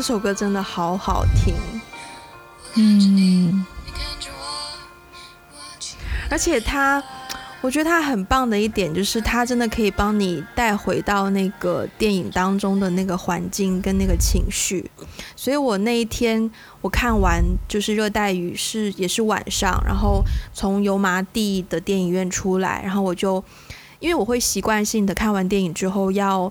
这首歌真的好好听，嗯，而且它，我觉得它很棒的一点就是它真的可以帮你带回到那个电影当中的那个环境跟那个情绪。所以我那一天我看完就是《热带雨》是也是晚上，然后从油麻地的电影院出来，然后我就因为我会习惯性的看完电影之后要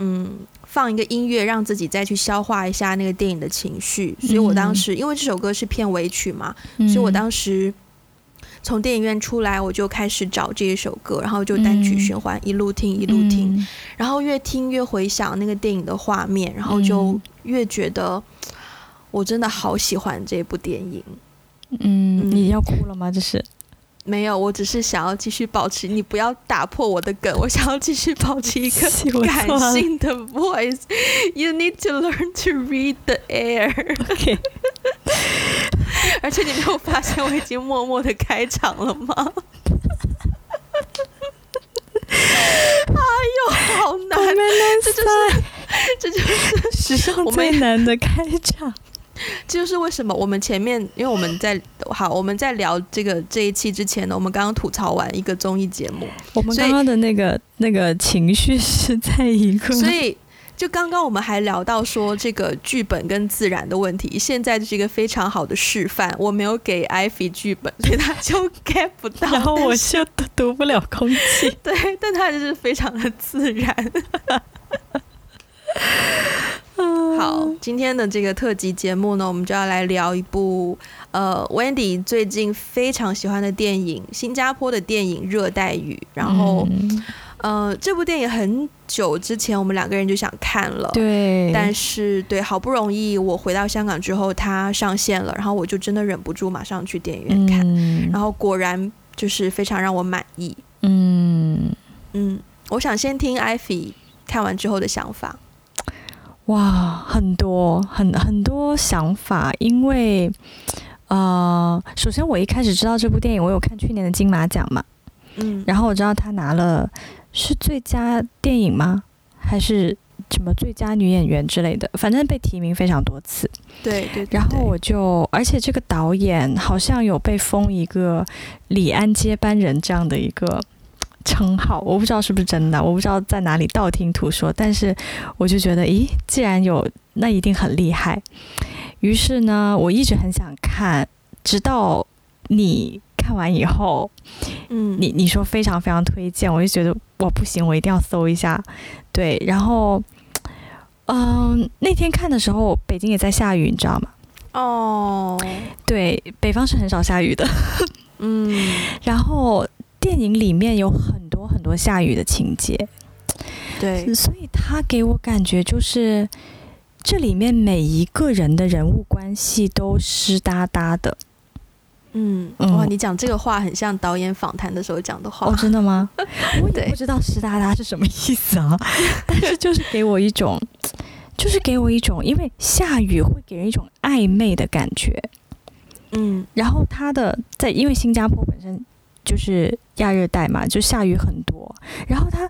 嗯。放一个音乐，让自己再去消化一下那个电影的情绪。所以我当时，因为这首歌是片尾曲嘛，所以我当时从电影院出来，我就开始找这一首歌，然后就单曲循环，一路听一路听，然后越听越回想那个电影的画面，然后就越觉得我真的好喜欢这部电影。嗯，你要哭了吗？这是。没有，我只是想要继续保持。你不要打破我的梗，我想要继续保持一个 感性的 voice。You need to learn to read the air。OK。而且你没有发现我已经默默的开场了吗？哎呦，好难！这就是这就是史上最难的开场。这就是为什么我们前面，因为我们在好，我们在聊这个这一期之前呢，我们刚刚吐槽完一个综艺节目，我们刚刚的那个那个情绪是在一个，所以就刚刚我们还聊到说这个剧本跟自然的问题，现在就是一个非常好的示范。我没有给艾菲剧本，所以他就 get 不到，然后我就读不了空气，对，但他就是非常的自然。好，今天的这个特辑节目呢，我们就要来聊一部呃，Wendy 最近非常喜欢的电影，新加坡的电影《热带雨》。然后，呃，这部电影很久之前我们两个人就想看了，对。但是，对，好不容易我回到香港之后，它上线了，然后我就真的忍不住马上去电影院看，然后果然就是非常让我满意。嗯嗯，我想先听 Ivy 看完之后的想法。哇，很多很很多想法，因为，呃，首先我一开始知道这部电影，我有看去年的金马奖嘛，嗯，然后我知道他拿了是最佳电影吗？还是什么最佳女演员之类的？反正被提名非常多次，对对。然后我就，而且这个导演好像有被封一个李安接班人这样的一个。称号我不知道是不是真的，我不知道在哪里道听途说，但是我就觉得，咦，既然有，那一定很厉害。于是呢，我一直很想看，直到你看完以后，嗯，你你说非常非常推荐，我就觉得我不行，我一定要搜一下。对，然后，嗯，那天看的时候，北京也在下雨，你知道吗？哦，对，北方是很少下雨的。嗯，然后。电影里面有很多很多下雨的情节，对，所以他给我感觉就是这里面每一个人的人物关系都湿哒哒的。嗯，哇，你讲这个话很像导演访谈的时候讲的话。哦，真的吗？我也不知道湿哒哒是什么意思啊，但是就是给我一种，就是给我一种，因为下雨会给人一种暧昧的感觉。嗯，然后他的在，因为新加坡本身。就是亚热带嘛，就下雨很多。然后他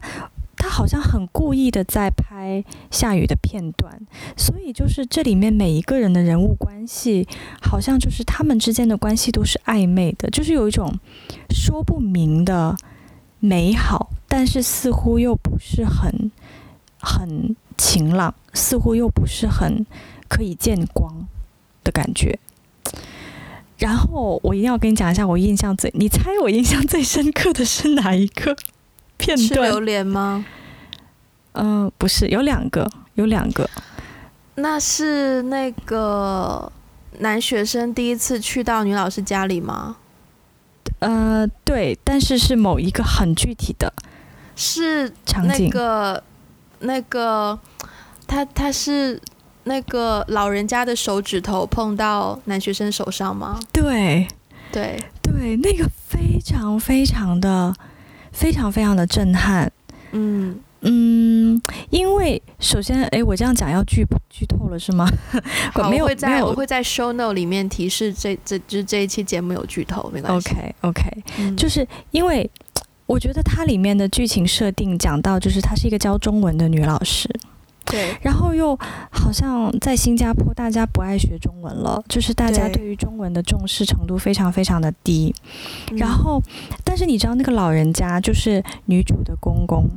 他好像很故意的在拍下雨的片段，所以就是这里面每一个人的人物关系，好像就是他们之间的关系都是暧昧的，就是有一种说不明的美好，但是似乎又不是很很晴朗，似乎又不是很可以见光的感觉。然后我一定要跟你讲一下，我印象最……你猜我印象最深刻的是哪一个 片段？是榴莲吗？嗯，不是，有两个，有两个。那是那个男学生第一次去到女老师家里吗？呃，对，但是是某一个很具体的，是场景。那个，那个，他他是。那个老人家的手指头碰到男学生手上吗？对，对，对，那个非常非常的、非常非常的震撼。嗯嗯，因为首先，哎，我这样讲要剧剧透了是吗？我没有在，我会在 show note 里面提示这这就是这一期节目有剧透，没关系。OK OK，就是因为我觉得它里面的剧情设定讲到，就是她是一个教中文的女老师。对，然后又好像在新加坡，大家不爱学中文了，就是大家对于中文的重视程度非常非常的低。然后，但是你知道那个老人家就是女主的公公，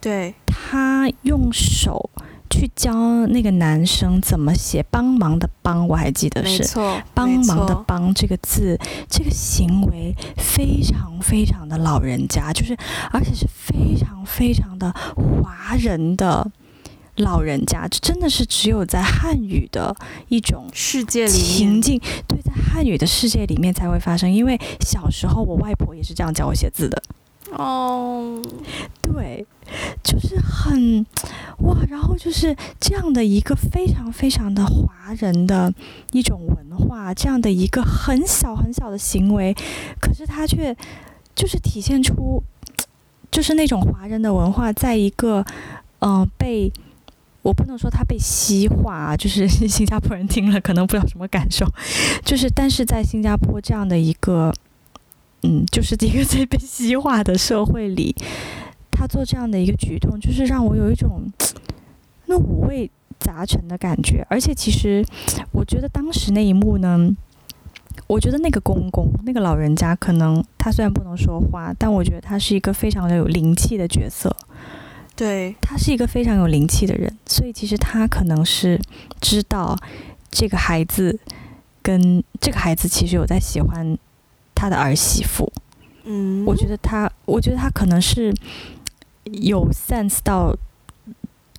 对，他用手。去教那个男生怎么写“帮忙”的“帮”，我还记得是“帮忙”的“帮”这个字，这个行为非常非常的老人家，就是而且是非常非常的华人的老人家，这真的是只有在汉语的一种世界里情境，对，在汉语的世界里面才会发生。因为小时候我外婆也是这样教我写字的。哦，对，就是很哇，然后就是这样的一个非常非常的华人的一种文化，这样的一个很小很小的行为，可是它却就是体现出，就是那种华人的文化，在一个嗯被我不能说它被西化，就是 新加坡人听了可能不知道什么感受，就是但是在新加坡这样的一个。嗯，就是一个在被西化的社会里，他做这样的一个举动，就是让我有一种那五味杂陈的感觉。而且，其实我觉得当时那一幕呢，我觉得那个公公，那个老人家，可能他虽然不能说话，但我觉得他是一个非常的有灵气的角色。对，他是一个非常有灵气的人，所以其实他可能是知道这个孩子跟这个孩子其实有在喜欢。他的儿媳妇，嗯，我觉得他，我觉得他可能是有 sense 到，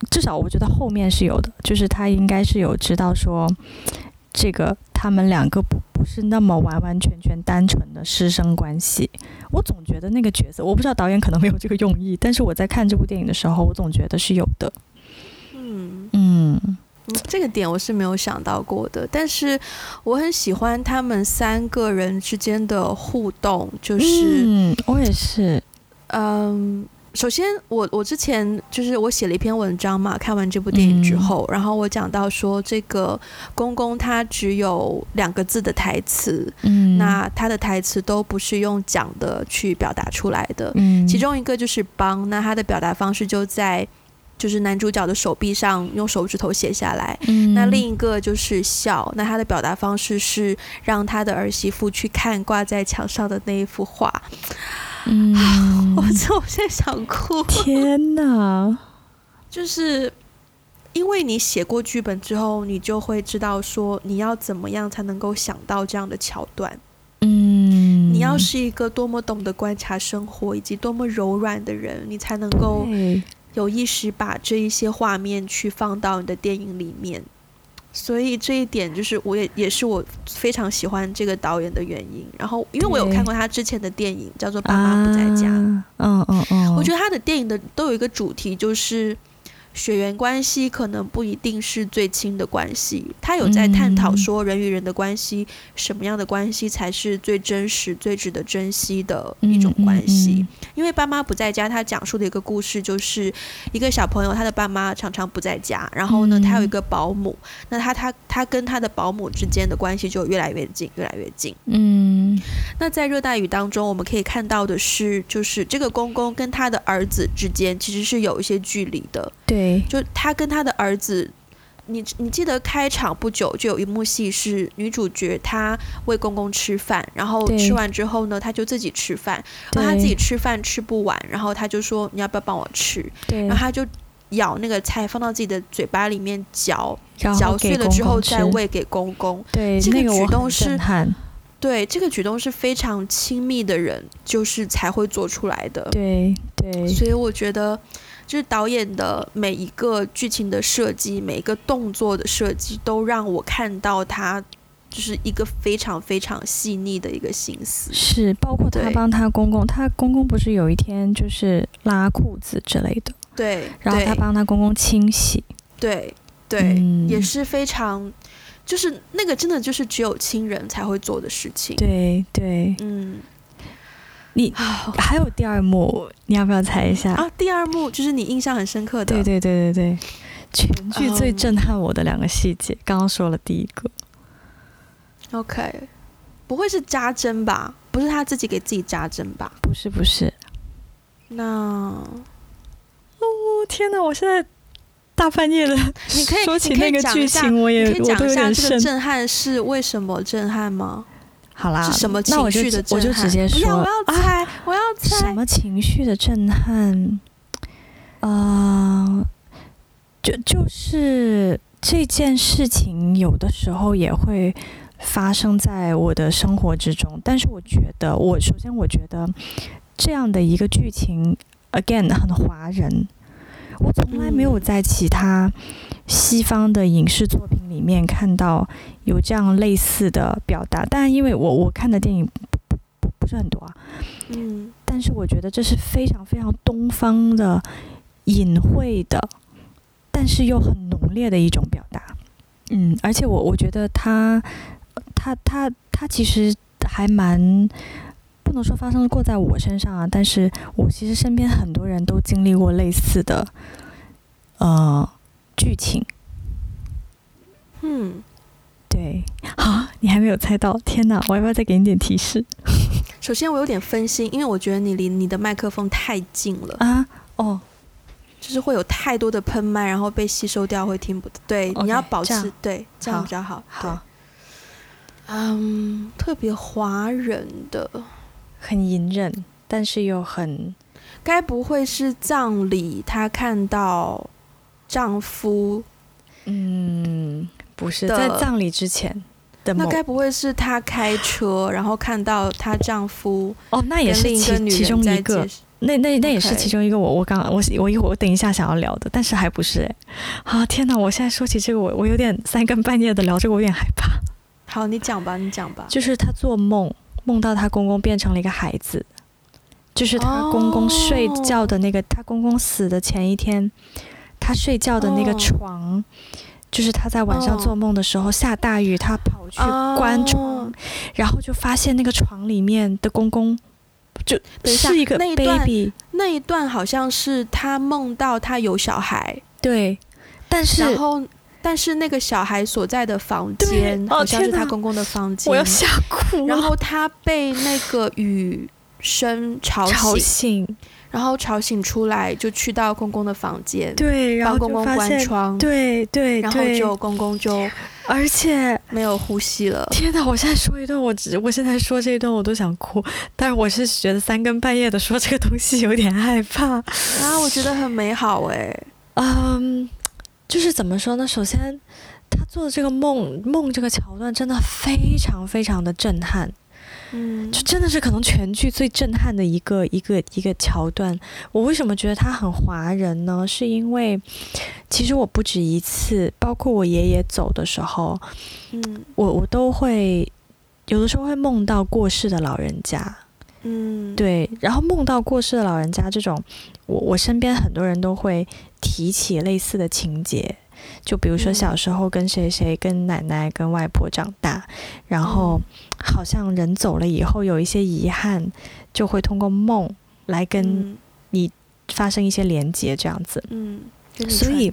至少我觉得后面是有的，就是他应该是有知道说，这个他们两个不不是那么完完全全单纯的师生关系。我总觉得那个角色，我不知道导演可能没有这个用意，但是我在看这部电影的时候，我总觉得是有的。嗯嗯。这个点我是没有想到过的，但是我很喜欢他们三个人之间的互动，就是，嗯，我也是，嗯，首先我我之前就是我写了一篇文章嘛，看完这部电影之后，然后我讲到说这个公公他只有两个字的台词，嗯，那他的台词都不是用讲的去表达出来的，嗯，其中一个就是帮，那他的表达方式就在。就是男主角的手臂上用手指头写下来，嗯。那另一个就是笑，那他的表达方式是让他的儿媳妇去看挂在墙上的那一幅画。嗯，我这我现在想哭。天哪！就是因为你写过剧本之后，你就会知道说你要怎么样才能够想到这样的桥段。嗯，你要是一个多么懂得观察生活以及多么柔软的人，你才能够。有意识把这一些画面去放到你的电影里面，所以这一点就是我也也是我非常喜欢这个导演的原因。然后，因为我有看过他之前的电影，叫做《爸妈不在家》，嗯嗯嗯，我觉得他的电影的都有一个主题，就是。血缘关系可能不一定是最亲的关系，他有在探讨说人与人的关系，什么样的关系才是最真实、最值得珍惜的一种关系。因为爸妈不在家，他讲述的一个故事就是一个小朋友，他的爸妈常常不在家，然后呢，他有一个保姆，那他他他跟他的保姆之间的关系就越来越近，越来越近。嗯，那在热带雨当中，我们可以看到的是，就是这个公公跟他的儿子之间其实是有一些距离的。对。就他跟他的儿子，你你记得开场不久就有一幕戏是女主角她喂公公吃饭，然后吃完之后呢，她就自己吃饭，然后她自己吃饭吃不完，然后她就说你要不要帮我吃？然后她就咬那个菜放到自己的嘴巴里面嚼，嚼碎了之后再喂给公公。对，这个举动是，对，这个举动是非常亲密的人就是才会做出来的。对对，所以我觉得。就是导演的每一个剧情的设计，每一个动作的设计，都让我看到他就是一个非常非常细腻的一个心思。是，包括他帮他公公，他公公不是有一天就是拉裤子之类的，对，然后他帮他公公清洗，对对，也是非常，就是那个真的就是只有亲人才会做的事情。对对，嗯。你还有第二幕，你要不要猜一下啊？第二幕就是你印象很深刻的，对对对对对，全剧最震撼我的两个细节，刚刚说了第一个。OK，不会是扎针吧？不是他自己给自己扎针吧？不是不是。那，哦天哪！我现在大半夜的，你可以说起那个剧情，我也我都有点震撼是为什么震撼吗？好啦，是什么情绪的震撼？我就直接说，我要猜，我要猜什么情绪的震撼？呃，就就是这件事情，有的时候也会发生在我的生活之中。但是我觉得，我首先我觉得这样的一个剧情，again 很华人。我从来没有在其他西方的影视作品里面看到有这样类似的表达，但因为我我看的电影不不不不是很多啊，嗯，但是我觉得这是非常非常东方的隐晦的，但是又很浓烈的一种表达，嗯，而且我我觉得他他他他其实还蛮。不能说发生过在我身上啊，但是我其实身边很多人都经历过类似的，呃，剧情。嗯，对，好，你还没有猜到，天哪！我要不要再给你点提示？首先，我有点分心，因为我觉得你离你的麦克风太近了啊。哦，就是会有太多的喷麦，然后被吸收掉，会听不对。你要保持对，这样比较好。好，嗯，特别华人的。很隐忍，但是又很……该不会是葬礼？她看到丈夫……嗯，不是在葬礼之前的。那该不会是她开车，然后看到她丈夫？哦，那也是其其中一个。那那那也是其中一个。我我刚我我一会儿我等一下想要聊的，但是还不是哎。啊天哪！我现在说起这个，我我有点三更半夜的聊这个，我有点害怕。好，你讲吧，你讲吧。就是她做梦。梦到她公公变成了一个孩子，就是她公公睡觉的那个，她公公死的前一天，她睡觉的那个床，就是她在晚上做梦的时候下大雨，她跑去关窗，然后就发现那个床里面的公公就是一个 baby。那一段好像是她梦到她有小孩，对，但是然后。但是那个小孩所在的房间好像是他公公的房间，我要吓哭。然后他被那个雨声吵醒，然后吵醒出来就去到公公的房间，对，帮公公关窗，对对，然后就公公就而且没有呼吸了。天哪！我现在说一段，我只我现在说这一段我都想哭，但是我是觉得三更半夜的说这个东西有点害怕啊。我觉得很美好哎，嗯。就是怎么说呢？首先，他做的这个梦梦这个桥段真的非常非常的震撼，嗯，就真的是可能全剧最震撼的一个一个一个桥段。我为什么觉得他很华人呢？是因为其实我不止一次，包括我爷爷走的时候，嗯，我我都会有的时候会梦到过世的老人家，嗯，对，然后梦到过世的老人家这种，我我身边很多人都会。提起类似的情节，就比如说小时候跟谁谁、跟奶奶、跟外婆长大，然后好像人走了以后有一些遗憾，就会通过梦来跟你发生一些连接，这样子。嗯，所以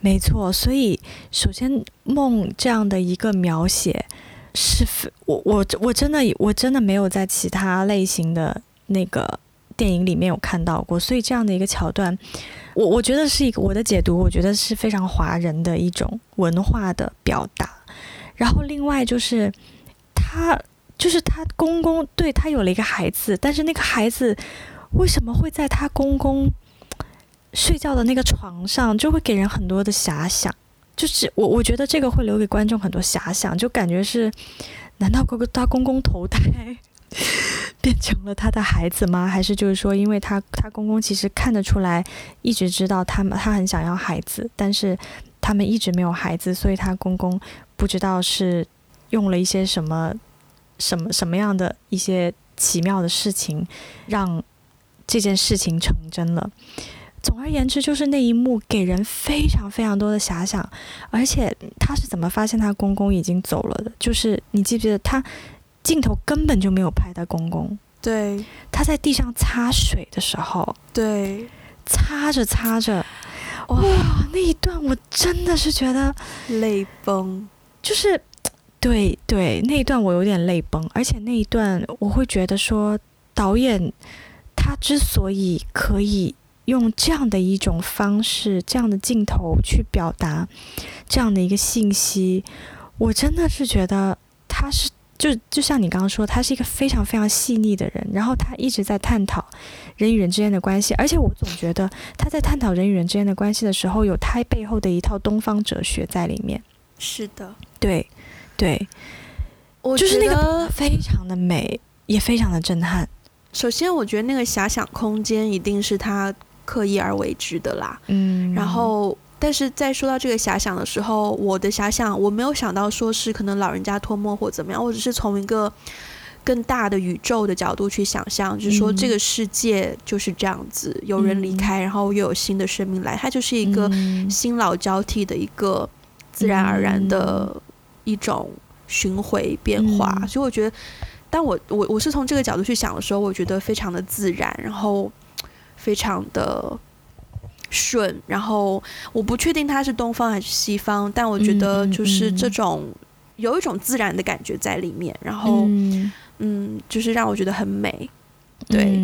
没错，所以首先梦这样的一个描写，是我我我真的我真的没有在其他类型的那个电影里面有看到过，所以这样的一个桥段。我我觉得是一个我的解读，我觉得是非常华人的一种文化的表达。然后另外就是，他就是他公公对他有了一个孩子，但是那个孩子为什么会在他公公睡觉的那个床上，就会给人很多的遐想。就是我我觉得这个会留给观众很多遐想，就感觉是，难道哥哥他公公投胎？变成了他的孩子吗？还是就是说，因为他他公公其实看得出来，一直知道他们他很想要孩子，但是他们一直没有孩子，所以他公公不知道是用了一些什么什么什么样的一些奇妙的事情，让这件事情成真了。总而言之，就是那一幕给人非常非常多的遐想，而且他是怎么发现他公公已经走了的？就是你记不记得他？镜头根本就没有拍到公公，对，他在地上擦水的时候，对，擦着擦着，哇，那一段我真的是觉得泪崩，就是，对对，那一段我有点泪崩，而且那一段我会觉得说，导演他之所以可以用这样的一种方式、这样的镜头去表达这样的一个信息，我真的是觉得他是就就像你刚刚说，他是一个非常非常细腻的人，然后他一直在探讨人与人之间的关系，而且我总觉得他在探讨人与人之间的关系的时候，有他背后的一套东方哲学在里面。是的，对，对，我就是那个非常的美，也非常的震撼。首先，我觉得那个遐想空间一定是他刻意而为之的啦。嗯，然后，但是在说到这个遐想的时候，我的遐想我没有想到说是可能老人家托梦或怎么样，我只是从一个更大的宇宙的角度去想象，就是说这个世界就是这样子，有人离开，然后又有新的生命来，它就是一个新老交替的一个自然而然的一种巡回变化。所以我觉得。但我我我是从这个角度去想的时候，我觉得非常的自然，然后非常的顺，然后我不确定它是东方还是西方，但我觉得就是这种有一种自然的感觉在里面，然后嗯，就是让我觉得很美，对，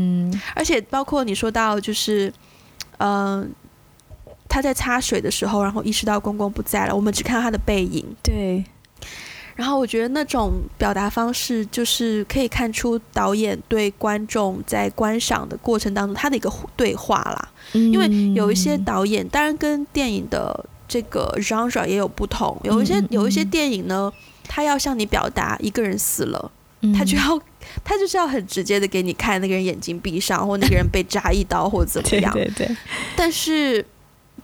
而且包括你说到就是嗯，他在擦水的时候，然后意识到公公不在了，我们只看到他的背影，对。然后我觉得那种表达方式，就是可以看出导演对观众在观赏的过程当中他的一个对话啦。因为有一些导演，当然跟电影的这个 genre 也有不同。有一些有一些电影呢，他要向你表达一个人死了，他就要他就是要很直接的给你看那个人眼睛闭上，或那个人被扎一刀或者怎么样。对对。但是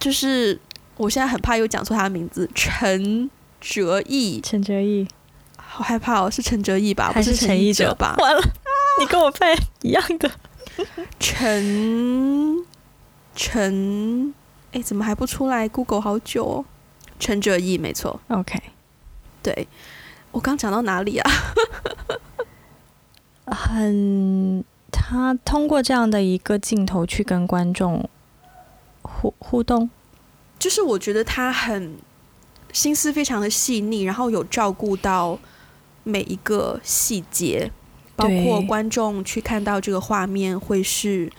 就是我现在很怕又讲错他的名字，陈。哲义，陈哲毅，好害怕哦，是陈哲毅吧？不是陈义哲吧？完了，你跟我配一样的。陈陈，哎，怎么还不出来？Google 好久哦。陈哲毅，没错。OK，对，我刚讲到哪里啊？很，他通过这样的一个镜头去跟观众互互动，就是我觉得他很。心思非常的细腻，然后有照顾到每一个细节，包括观众去看到这个画面会是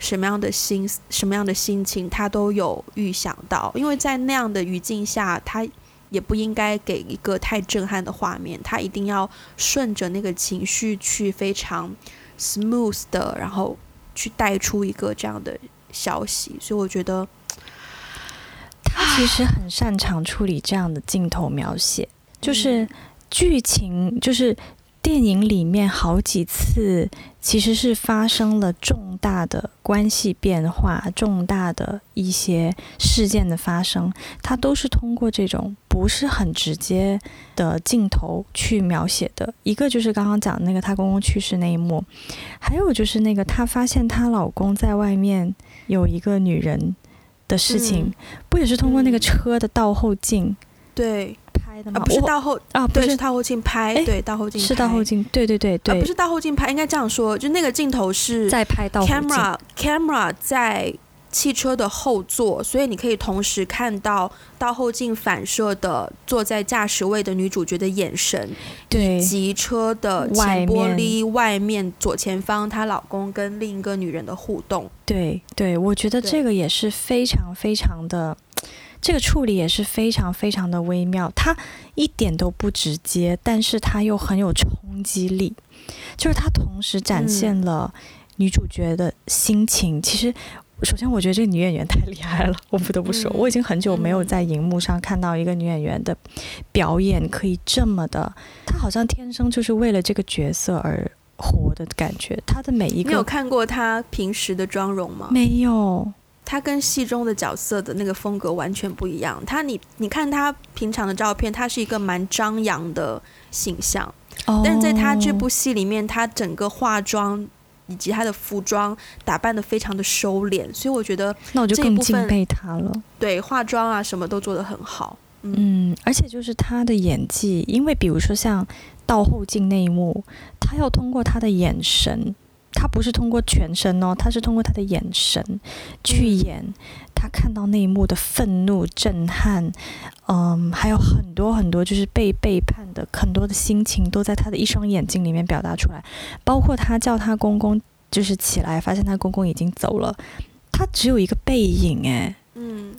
什么样的心、什么样的心情，他都有预想到。因为在那样的语境下，他也不应该给一个太震撼的画面，他一定要顺着那个情绪去非常 smooth 的，然后去带出一个这样的消息。所以我觉得。他其实很擅长处理这样的镜头描写，就是剧情，就是电影里面好几次其实是发生了重大的关系变化、重大的一些事件的发生，他都是通过这种不是很直接的镜头去描写的。一个就是刚刚讲那个她公公去世那一幕，还有就是那个她发现她老公在外面有一个女人。的事情不也是通过那个车的倒后镜对拍的吗？不是倒后啊，不是倒后镜拍，对倒后镜是倒后镜，对对对对，不是倒后镜拍，应该这样说，就那个镜头是在拍倒后镜，camera camera 在。汽车的后座，所以你可以同时看到倒后镜反射的坐在驾驶位的女主角的眼神，以及车的前玻璃外面左前方她老公跟另一个女人的互动。对对，我觉得这个也是非常非常的，这个处理也是非常非常的微妙。它一点都不直接，但是它又很有冲击力，就是它同时展现了女主角的心情。其实。首先，我觉得这个女演员太厉害了，我不得不说，我已经很久没有在荧幕上看到一个女演员的表演可以这么的，她好像天生就是为了这个角色而活的感觉。她的每一个，你有看过她平时的妆容吗？没有，她跟戏中的角色的那个风格完全不一样。她，你你看她平常的照片，她是一个蛮张扬的形象，但是在她这部戏里面，她整个化妆。以及她的服装打扮的非常的收敛，所以我觉得那我就更敬佩她了。对，化妆啊什么都做得很好。嗯，而且就是她的演技，因为比如说像到后镜那一幕，她要通过她的眼神，她不是通过全身哦，他是通过他的眼神去演。他看到那一幕的愤怒、震撼，嗯，还有很多很多就是被背叛的很多的心情，都在他的一双眼睛里面表达出来。包括他叫他公公就是起来，发现他公公已经走了，他只有一个背影，哎，嗯，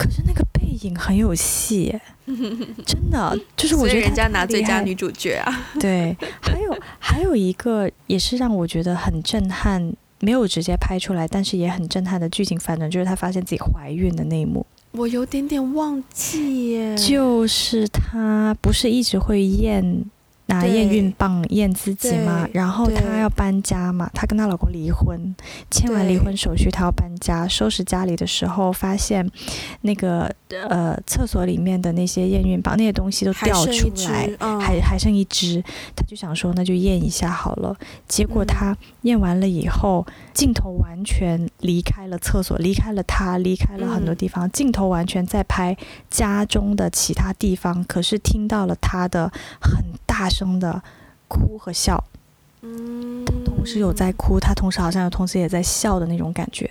可是那个背影很有戏，真的，就是我觉得人家拿最佳女主角啊。对，还有还有一个也是让我觉得很震撼，没有直接拍出来，但是也很震撼的剧情反转，就是她发现自己怀孕的那一幕。我有点点忘记耶，就是她不是一直会验。拿验孕棒验自己嘛，然后她要搬家嘛，她跟她老公离婚，签完离婚手续，她要搬家，收拾家里的时候，发现那个呃厕所里面的那些验孕棒那些东西都掉出来，还还剩一只，她就想说那就验一下好了。结果她验完了以后，镜头完全离开了厕所，离开了她，离开了很多地方，镜头完全在拍家中的其他地方，可是听到了她的很大声。中的哭和笑，同时有在哭，他同时好像有同时也在笑的那种感觉，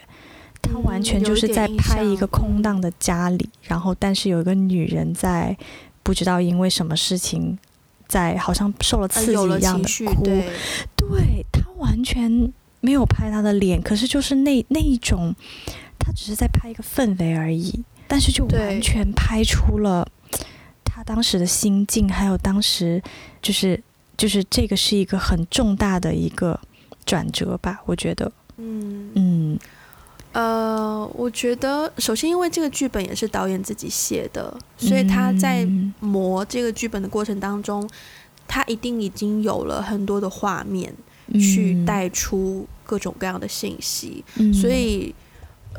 他完全就是在拍一个空荡的家里，然后但是有一个女人在不知道因为什么事情，在好像受了刺激一样的哭，对。他完全没有拍他的脸，可是就是那那一种，他只是在拍一个氛围而已，但是就完全拍出了。他当时的心境，还有当时，就是就是这个是一个很重大的一个转折吧，我觉得。嗯嗯，呃，我觉得首先因为这个剧本也是导演自己写的，所以他在磨这个剧本的过程当中，他一定已经有了很多的画面去带出各种各样的信息，所以。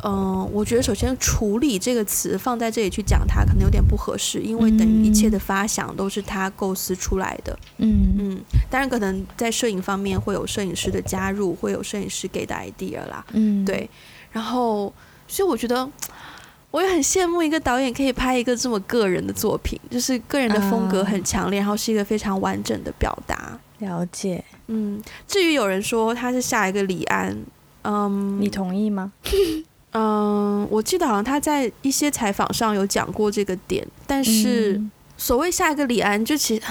嗯，我觉得首先“处理”这个词放在这里去讲它，可能有点不合适，因为等于一切的发想都是他构思出来的。嗯嗯，当然可能在摄影方面会有摄影师的加入，会有摄影师给的 idea 啦。嗯，对。然后，所以我觉得我也很羡慕一个导演可以拍一个这么个人的作品，就是个人的风格很强烈，然后是一个非常完整的表达。了解。嗯，至于有人说他是下一个李安，嗯，你同意吗？嗯，我记得好像他在一些采访上有讲过这个点，但是所谓下一个李安，就其实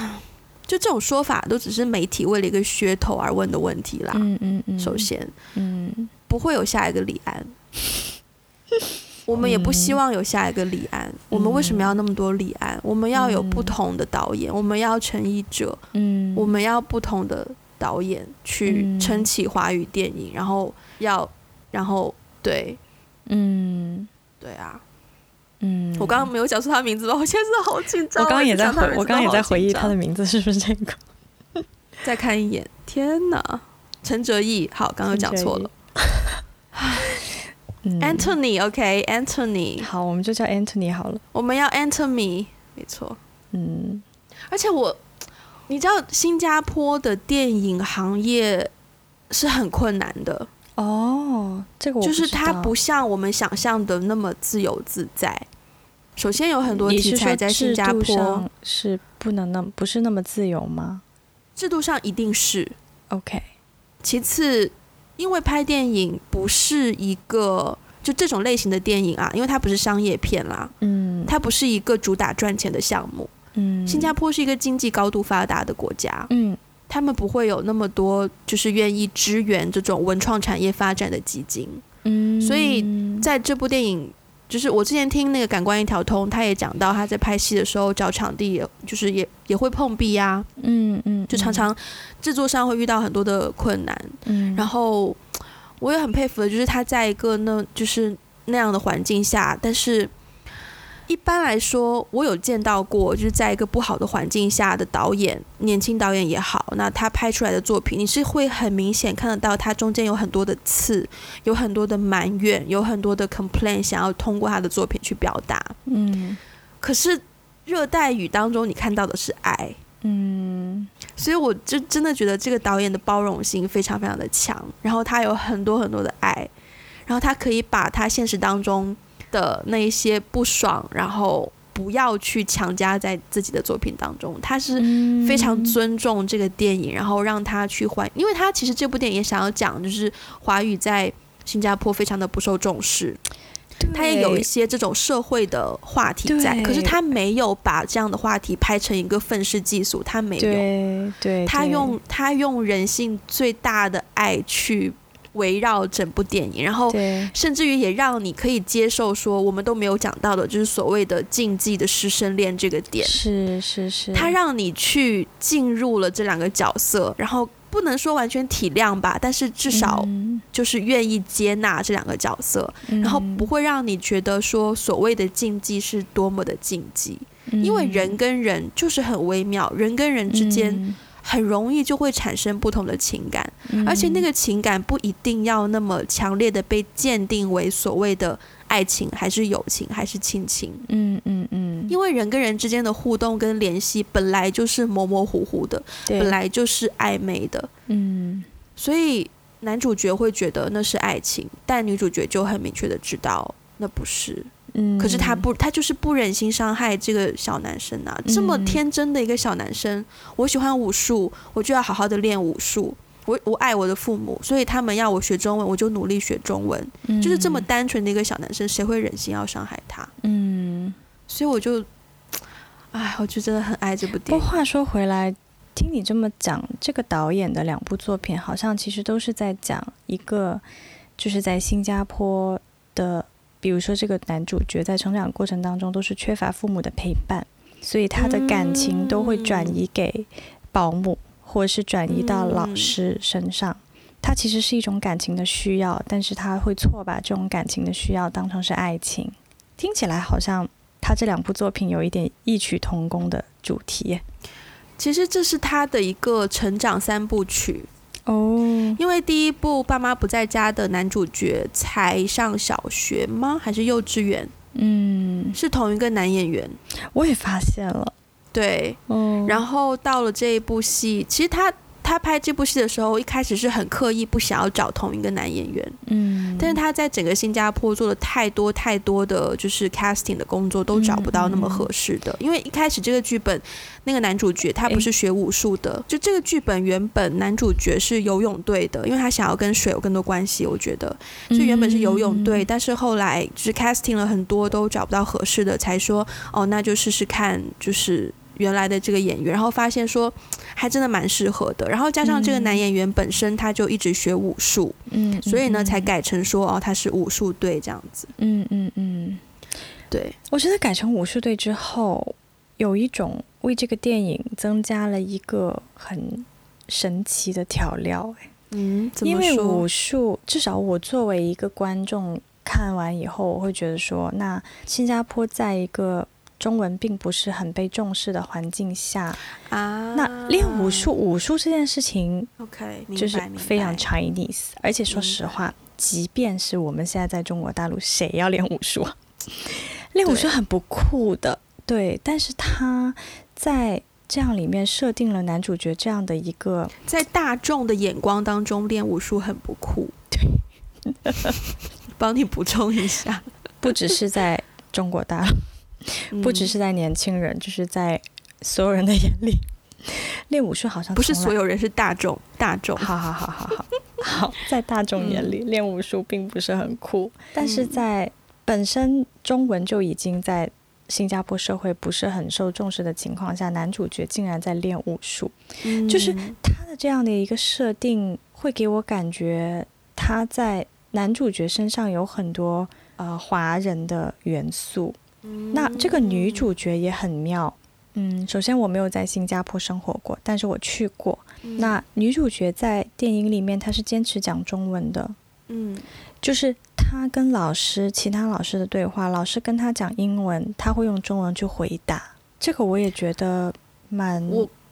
就这种说法都只是媒体为了一个噱头而问的问题啦。嗯嗯嗯。首先，嗯，不会有下一个李安，我们也不希望有下一个李安。我们为什么要那么多李安？我们要有不同的导演，我们要陈一者，嗯，我们要不同的导演去撑起华语电影，然后要，然后对。嗯，对啊，嗯，我刚刚没有讲出他名字吧？我现在好紧张。我刚刚也在回，我刚刚也在回忆他的名字是不是这个？再看一眼，天哪，陈哲毅，好，刚刚讲错了。Anthony，OK，Anthony，好，我们就叫 Anthony 好了。我们要 Anthony，没错。嗯，而且我，你知道新加坡的电影行业是很困难的。哦，这个就是它不像我们想象的那么自由自在。首先有很多题材在新加坡是不能那不是那么自由吗？制度上一定是 OK。其次，因为拍电影不是一个就这种类型的电影啊，因为它不是商业片啦，嗯，它不是一个主打赚钱的项目，嗯，新加坡是一个经济高度发达的国家，嗯。他们不会有那么多，就是愿意支援这种文创产业发展的基金。嗯，所以在这部电影，就是我之前听那个《感官一条通》，他也讲到他在拍戏的时候找场地，就是也也会碰壁呀。嗯嗯，就常常制作上会遇到很多的困难。嗯，然后我也很佩服的，就是他在一个那就是那样的环境下，但是。一般来说，我有见到过，就是在一个不好的环境下的导演，年轻导演也好，那他拍出来的作品，你是会很明显看得到，他中间有很多的刺，有很多的埋怨，有很多的 complain，想要通过他的作品去表达。嗯，可是热带雨当中，你看到的是爱。嗯，所以我就真的觉得这个导演的包容性非常非常的强，然后他有很多很多的爱，然后他可以把他现实当中。的那一些不爽，然后不要去强加在自己的作品当中。他是非常尊重这个电影，然后让他去换，因为他其实这部电影也想要讲，就是华语在新加坡非常的不受重视。他也有一些这种社会的话题在，可是他没有把这样的话题拍成一个愤世嫉俗，他没有。对，他用他用人性最大的爱去。围绕整部电影，然后甚至于也让你可以接受说我们都没有讲到的，就是所谓的禁忌的师生恋这个点。是是是，他让你去进入了这两个角色，然后不能说完全体谅吧，但是至少就是愿意接纳这两个角色，然后不会让你觉得说所谓的禁忌是多么的禁忌，因为人跟人就是很微妙，人跟人之间。很容易就会产生不同的情感，而且那个情感不一定要那么强烈的被鉴定为所谓的爱情，还是友情，还是亲情。嗯嗯嗯。因为人跟人之间的互动跟联系本来就是模模糊糊的，本来就是暧昧的。嗯。所以男主角会觉得那是爱情，但女主角就很明确的知道那不是。嗯，可是他不，他就是不忍心伤害这个小男生啊！这么天真的一个小男生，我喜欢武术，我就要好好的练武术。我我爱我的父母，所以他们要我学中文，我就努力学中文。就是这么单纯的一个小男生，谁会忍心要伤害他？嗯，所以我就，哎，我就真的很爱这部电影。不过话说回来，听你这么讲，这个导演的两部作品，好像其实都是在讲一个，就是在新加坡的。比如说，这个男主角在成长过程当中都是缺乏父母的陪伴，所以他的感情都会转移给保姆，或者是转移到老师身上。他其实是一种感情的需要，但是他会错把这种感情的需要当成是爱情。听起来好像他这两部作品有一点异曲同工的主题。其实这是他的一个成长三部曲。哦，因为第一部《爸妈不在家》的男主角才上小学吗？还是幼稚园？嗯，是同一个男演员。我也发现了，对，嗯，然后到了这一部戏，其实他。他拍这部戏的时候，一开始是很刻意不想要找同一个男演员，嗯，但是他在整个新加坡做了太多太多的就是 casting 的工作，都找不到那么合适的。因为一开始这个剧本，那个男主角他不是学武术的，就这个剧本原本男主角是游泳队的，因为他想要跟水有更多关系，我觉得，就原本是游泳队，但是后来就是 casting 了很多都找不到合适的，才说哦，那就试试看，就是。原来的这个演员，然后发现说 还真的蛮适合的，然后加上这个男演员本身他就一直学武术，嗯，所以呢才改成说哦他是武术队这样子，嗯嗯嗯，对，我觉得改成武术队之后，有一种为这个电影增加了一个很神奇的调料，哎，嗯，因为武术至少我作为一个观众看完以后，我会觉得说，那新加坡在一个。中文并不是很被重视的环境下啊，那练武术，武术这件事情，OK，就是非常 Chinese。而且说实话，即便是我们现在在中国大陆，谁要练武术？练武术很不酷的，对。但是他在这样里面设定了男主角这样的一个，在大众的眼光当中练武术很不酷。对，帮你补充一下，不只是在中国大陆。不只是在年轻人，就是在所有人的眼里，练武术好像不是所有人，是大众。大众，好好好好好 好，在大众眼里，练武术并不是很酷。但是在本身中文就已经在新加坡社会不是很受重视的情况下，男主角竟然在练武术，就是他的这样的一个设定，会给我感觉他在男主角身上有很多呃华人的元素。那这个女主角也很妙，嗯，首先我没有在新加坡生活过，但是我去过。那女主角在电影里面她是坚持讲中文的，嗯，就是她跟老师、其他老师的对话，老师跟她讲英文，她会用中文去回答。这个我也觉得蛮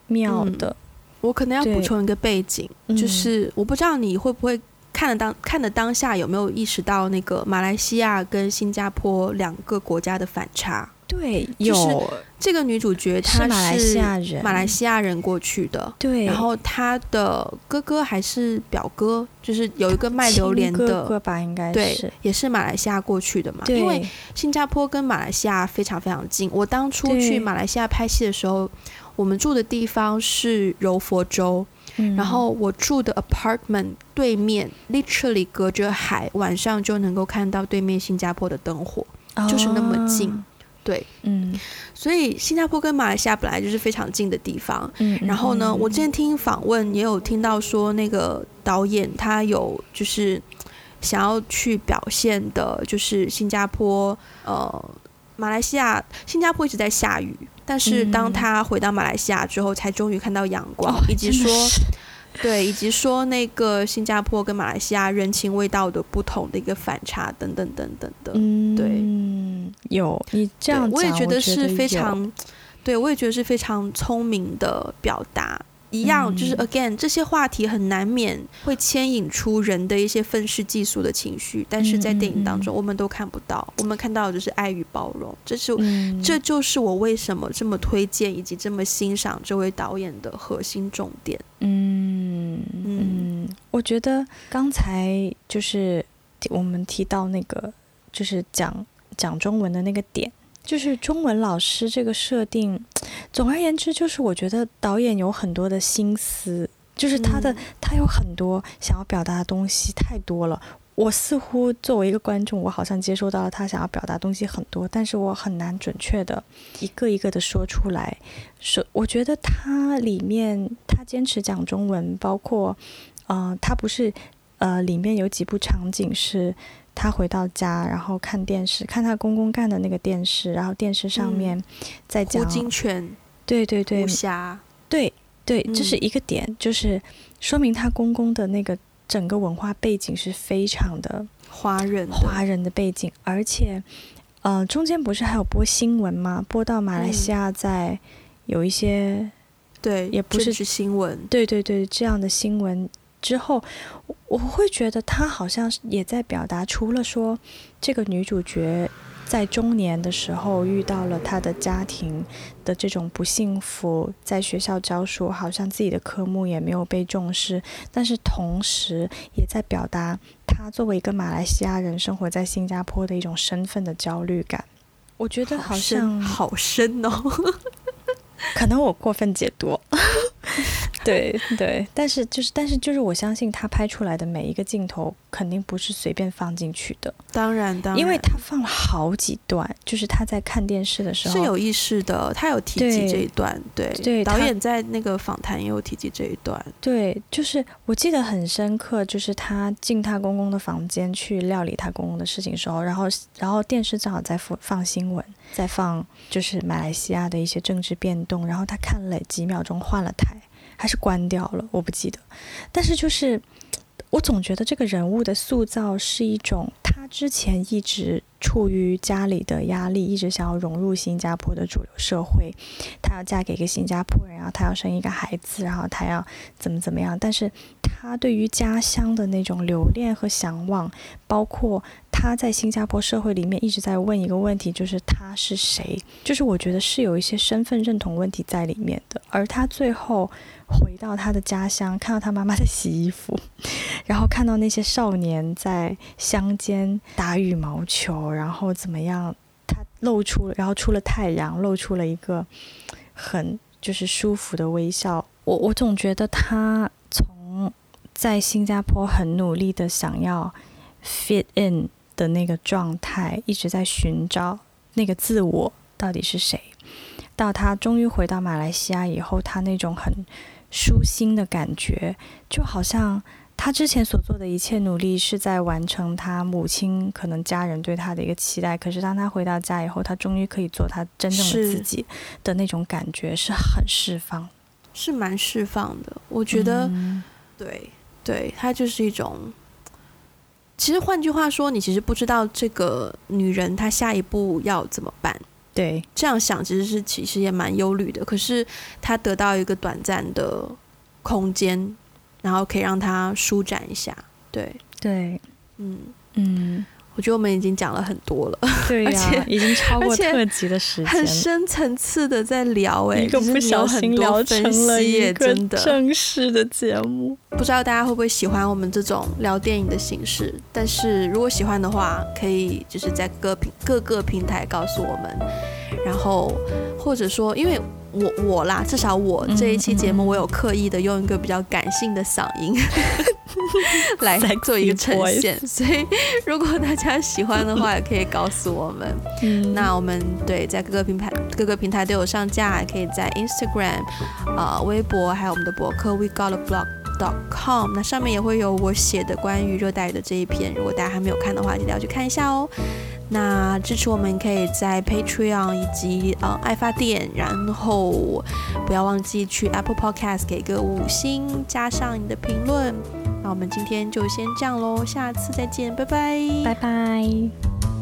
妙的。我可能要补充一个背景，就是我不知道你会不会。看了当看的当下有没有意识到那个马来西亚跟新加坡两个国家的反差？对，有这个女主角她是马来西亚人，马来西亚人过去的。对，然后她的哥哥还是表哥，就是有一个卖榴莲的哥哥吧，应该是也是马来西亚过去的嘛。因为新加坡跟马来西亚非常非常近。我当初去马来西亚拍戏的时候，我们住的地方是柔佛州。然后我住的 apartment 对面，literally 隔着海，晚上就能够看到对面新加坡的灯火，就是那么近。对，嗯，所以新加坡跟马来西亚本来就是非常近的地方。嗯，然后呢，我之前听访问也有听到说，那个导演他有就是想要去表现的，就是新加坡呃，马来西亚，新加坡一直在下雨，但是当他回到马来西亚之后，才终于看到阳光，以及说。对，以及说那个新加坡跟马来西亚人情味道的不同的一个反差，等等等等的。嗯，对，有你这样，我也觉得是非常，对我也觉得是非常聪明的表达。一样就是 again，这些话题很难免会牵引出人的一些愤世嫉俗的情绪，但是在电影当中我们都看不到，我们看到的就是爱与包容。这是这就是我为什么这么推荐以及这么欣赏这位导演的核心重点。嗯嗯，我觉得刚才就是我们提到那个就是讲讲中文的那个点。就是中文老师这个设定，总而言之，就是我觉得导演有很多的心思，就是他的他有很多想要表达的东西太多了。我似乎作为一个观众，我好像接收到了他想要表达东西很多，但是我很难准确的一个一个的说出来。说我觉得他里面他坚持讲中文，包括，呃，他不是，呃，里面有几部场景是。他回到家，然后看电视，看他公公干的那个电视，然后电视上面在讲胡金铨，对对对，武侠，对对，这是一个点，就是说明他公公的那个整个文化背景是非常的华人华人的背景，而且，呃，中间不是还有播新闻吗？播到马来西亚在有一些对，也不是新闻，对对对，这样的新闻。之后，我会觉得他好像也在表达，除了说这个女主角在中年的时候遇到了她的家庭的这种不幸福，在学校教书，好像自己的科目也没有被重视，但是同时也在表达她作为一个马来西亚人生活在新加坡的一种身份的焦虑感。我觉得好像好深哦，可能我过分解读。对对，但是就是，但是就是，我相信他拍出来的每一个镜头肯定不是随便放进去的。当然，当然，因为他放了好几段，就是他在看电视的时候是有意识的，他有提及这一段。对对，导演在那个访谈也有提及这一段。对，就是我记得很深刻，就是他进他公公的房间去料理他公公的事情时候，然后然后电视正好在放放新闻，在放就是马来西亚的一些政治变动，然后他看了几秒钟，换了台。还是关掉了，我不记得。但是就是，我总觉得这个人物的塑造是一种，他之前一直处于家里的压力，一直想要融入新加坡的主流社会。他要嫁给一个新加坡人，然后他要生一个孩子，然后他要怎么怎么样。但是他对于家乡的那种留恋和向往，包括他在新加坡社会里面一直在问一个问题，就是他是谁？就是我觉得是有一些身份认同问题在里面的。而他最后。回到他的家乡，看到他妈妈在洗衣服，然后看到那些少年在乡间打羽毛球，然后怎么样？他露出，然后出了太阳，露出了一个很就是舒服的微笑。我我总觉得他从在新加坡很努力的想要 fit in 的那个状态，一直在寻找那个自我到底是谁，到他终于回到马来西亚以后，他那种很。舒心的感觉，就好像他之前所做的一切努力是在完成他母亲可能家人对他的一个期待。可是当他回到家以后，他终于可以做他真正的自己的那种感觉是很释放，是蛮释放的。我觉得，对对，他就是一种。其实换句话说，你其实不知道这个女人她下一步要怎么办。对，这样想其实是其实也蛮忧虑的。可是他得到一个短暂的空间，然后可以让他舒展一下。对对，嗯嗯。我觉得我们已经讲了很多了，对呀，已经超过特辑的时间，很深层次的在聊，哎，一个不小心聊成了一个正式的节目。不知道大家会不会喜欢我们这种聊电影的形式？但是如果喜欢的话，可以就是在各平各个平台告诉我们，然后或者说，因为我我啦，至少我这一期节目，我有刻意的用一个比较感性的嗓音 来做一个呈现，所以如果大家喜欢的话，也可以告诉我们。那我们对在各个平台各个平台都有上架，可以在 Instagram、呃微博，还有我们的博客 We Got a Blog dot com，那上面也会有我写的关于热带雨的这一篇，如果大家还没有看的话，记得要去看一下哦。那支持我们可以在 Patreon 以及呃爱发电，然后不要忘记去 Apple Podcast 给个五星，加上你的评论。那我们今天就先这样喽，下次再见，拜拜，拜拜。